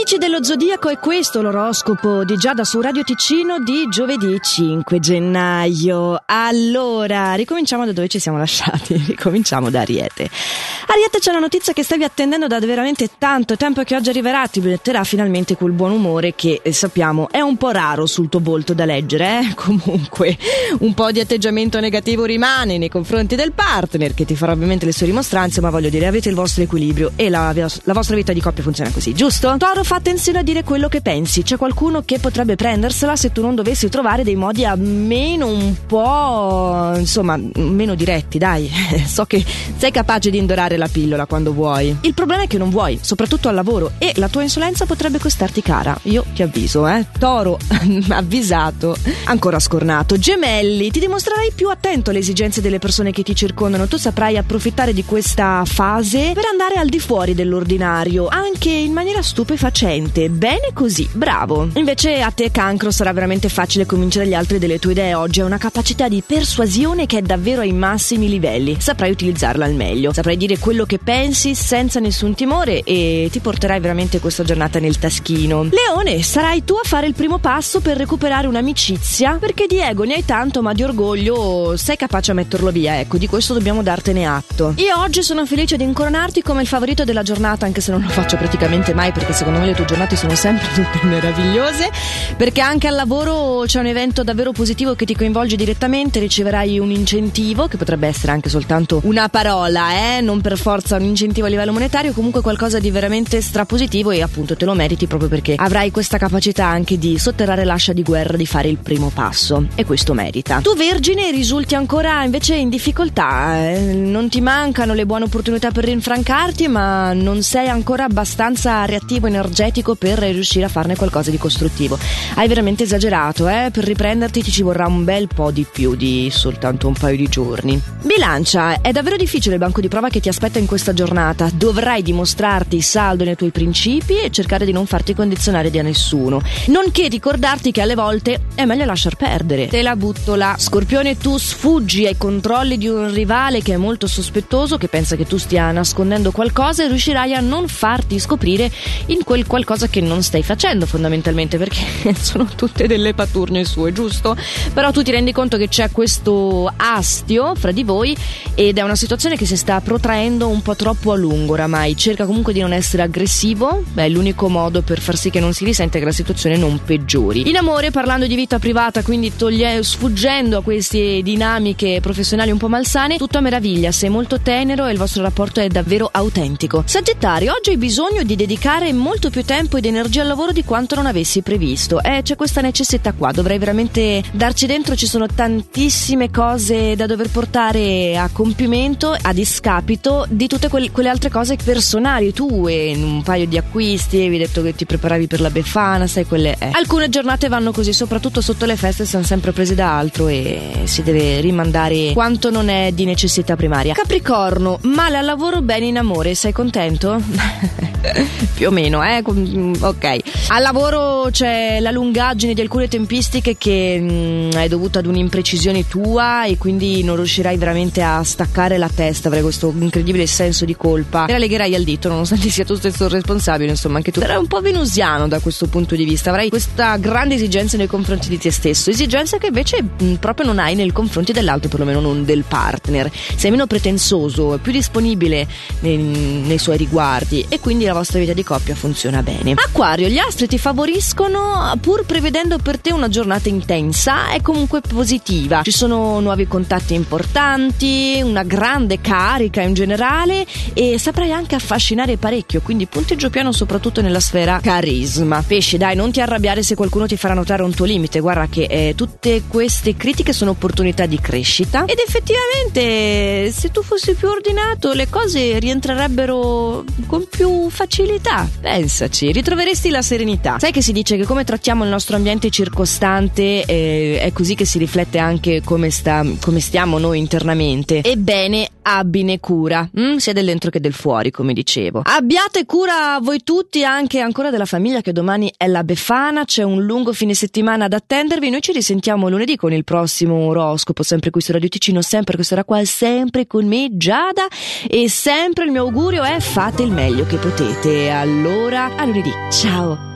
Amici dello Zodiaco, è questo l'oroscopo di Giada su Radio Ticino di giovedì 5 gennaio. Allora, ricominciamo da dove ci siamo lasciati, ricominciamo da Ariete. Ariete c'è una notizia che stavi attendendo da veramente tanto tempo e che oggi arriverà, ti metterà finalmente quel buon umore che eh, sappiamo è un po' raro sul tuo volto da leggere, eh? Comunque, un po' di atteggiamento negativo rimane nei confronti del partner che ti farà ovviamente le sue rimostranze, ma voglio dire, avete il vostro equilibrio e la, la vostra vita di coppia funziona così, giusto? Toro fa attenzione a dire quello che pensi. C'è qualcuno che potrebbe prendersela se tu non dovessi trovare dei modi almeno un po'. insomma, meno diretti, dai. so che sei capace di indorare la pillola quando vuoi. Il problema è che non vuoi, soprattutto al lavoro, e la tua insolenza potrebbe costarti cara. Io ti avviso, eh. Toro, avvisato. Ancora scornato. Gemelli, ti dimostrerai più attento alle esigenze delle persone che ti circondano. Tu saprai approfittare di questa fase per andare al di fuori dell'ordinario, anche in maniera stupefacente facente. Bene così, bravo. Invece a te cancro sarà veramente facile convincere gli altri delle tue idee oggi. Hai una capacità di persuasione che è davvero ai massimi livelli. Saprai utilizzarla al meglio. Saprai dire quello che pensi senza nessun timore e ti porterai veramente questa giornata nel taschino. Leone, sarai tu a fare il primo passo per recuperare un'amicizia perché di ego ne hai tanto ma di orgoglio sei capace a metterlo via. Ecco, di questo dobbiamo dartene atto. Io oggi sono felice di incoronarti come il favorito della giornata anche se non lo faccio praticamente mai perché secondo me le tue giornate sono sempre tutte meravigliose perché anche al lavoro c'è un evento davvero positivo che ti coinvolge direttamente, riceverai un incentivo che potrebbe essere anche soltanto una parola, eh? non per forza un incentivo a livello monetario, comunque qualcosa di veramente strapositivo e appunto te lo meriti proprio perché avrai questa capacità anche di sotterrare l'ascia di guerra, di fare il primo passo e questo merita. Tu Vergine risulti ancora invece in difficoltà, eh? non ti mancano le buone opportunità per rinfrancarti ma non sei ancora abbastanza reattivo, energetico energetico per riuscire a farne qualcosa di costruttivo. Hai veramente esagerato, eh? Per riprenderti ti ci vorrà un bel po' di più di soltanto un paio di giorni. Bilancia, è davvero difficile il banco di prova che ti aspetta in questa giornata. Dovrai dimostrarti saldo nei tuoi principi e cercare di non farti condizionare da nessuno. Nonché ricordarti che alle volte è meglio lasciar perdere. Te la butto là. Scorpione, tu sfuggi ai controlli di un rivale che è molto sospettoso, che pensa che tu stia nascondendo qualcosa e riuscirai a non farti scoprire in quel qualcosa che non stai facendo fondamentalmente perché sono tutte delle paturne sue, giusto? Però tu ti rendi conto che c'è questo astio fra di voi ed è una situazione che si sta protraendo un po' troppo a lungo oramai. Cerca comunque di non essere aggressivo, beh, è l'unico modo per far sì che non si risente che la situazione non peggiori. In amore, parlando di vita privata, quindi toglie, sfuggendo a queste dinamiche professionali un po' malsane, tutto a meraviglia, sei molto tenero e il vostro rapporto è davvero autentico. Sagittario, oggi hai bisogno di dedicare molto più tempo ed energia al lavoro di quanto non avessi previsto. Eh, c'è questa necessità qua, dovrei veramente darci dentro, ci sono tantissime cose da dover portare a compimento a discapito di tutte quelle, quelle altre cose personali. Tu e un paio di acquisti, avevi detto che ti preparavi per la Befana, sai quelle... Eh. Alcune giornate vanno così, soprattutto sotto le feste siamo sempre presi da altro e si deve rimandare quanto non è di necessità primaria. Capricorno, male al lavoro, bene in amore, sei contento? Più o meno, eh? Ok. Al lavoro c'è la lungaggine di alcune tempistiche che mh, mm, è dovuta ad un'imprecisione tua e quindi non riuscirai veramente a staccare la testa, avrai questo incredibile senso di colpa. E la legherai al dito nonostante sia tu stesso il responsabile, insomma anche tu. Sarai un po' venusiano da questo punto di vista, avrai questa grande esigenza nei confronti di te stesso, esigenza che invece mh, mm, proprio non hai nei confronti dell'altro, perlomeno non del partner, sei meno pretenzoso, più disponibile nei, nei suoi riguardi e quindi la vostra vita di coppia funziona bene. Acquario, gli astri ti favoriscono pur prevedendo per te una giornata intensa e comunque positiva. Ci sono nuovi contatti importanti, una grande carica in generale e saprai anche affascinare parecchio, quindi punteggio piano soprattutto nella sfera carisma. Pesce, dai, non ti arrabbiare se qualcuno ti farà notare un tuo limite, guarda che eh, tutte queste critiche sono opportunità di crescita ed effettivamente se tu fossi più ordinato le cose rientrerebbero con più facilità. Pensaci, ritroveresti la serenità. Sai che si dice che come trattiamo il nostro ambiente circostante eh, è così che si riflette anche come, sta, come stiamo noi internamente. Ebbene, abbine cura, mm? sia del dentro che del fuori, come dicevo. Abbiate cura voi tutti, anche ancora della famiglia, che domani è la Befana, c'è un lungo fine settimana ad attendervi. Noi ci risentiamo lunedì con il prossimo oroscopo, sempre qui su Radio Ticino, sempre questa ora qua, sempre con me, Giada, e sempre il mio augurio è fate il meglio che potete. Allora, a lunedì, ciao!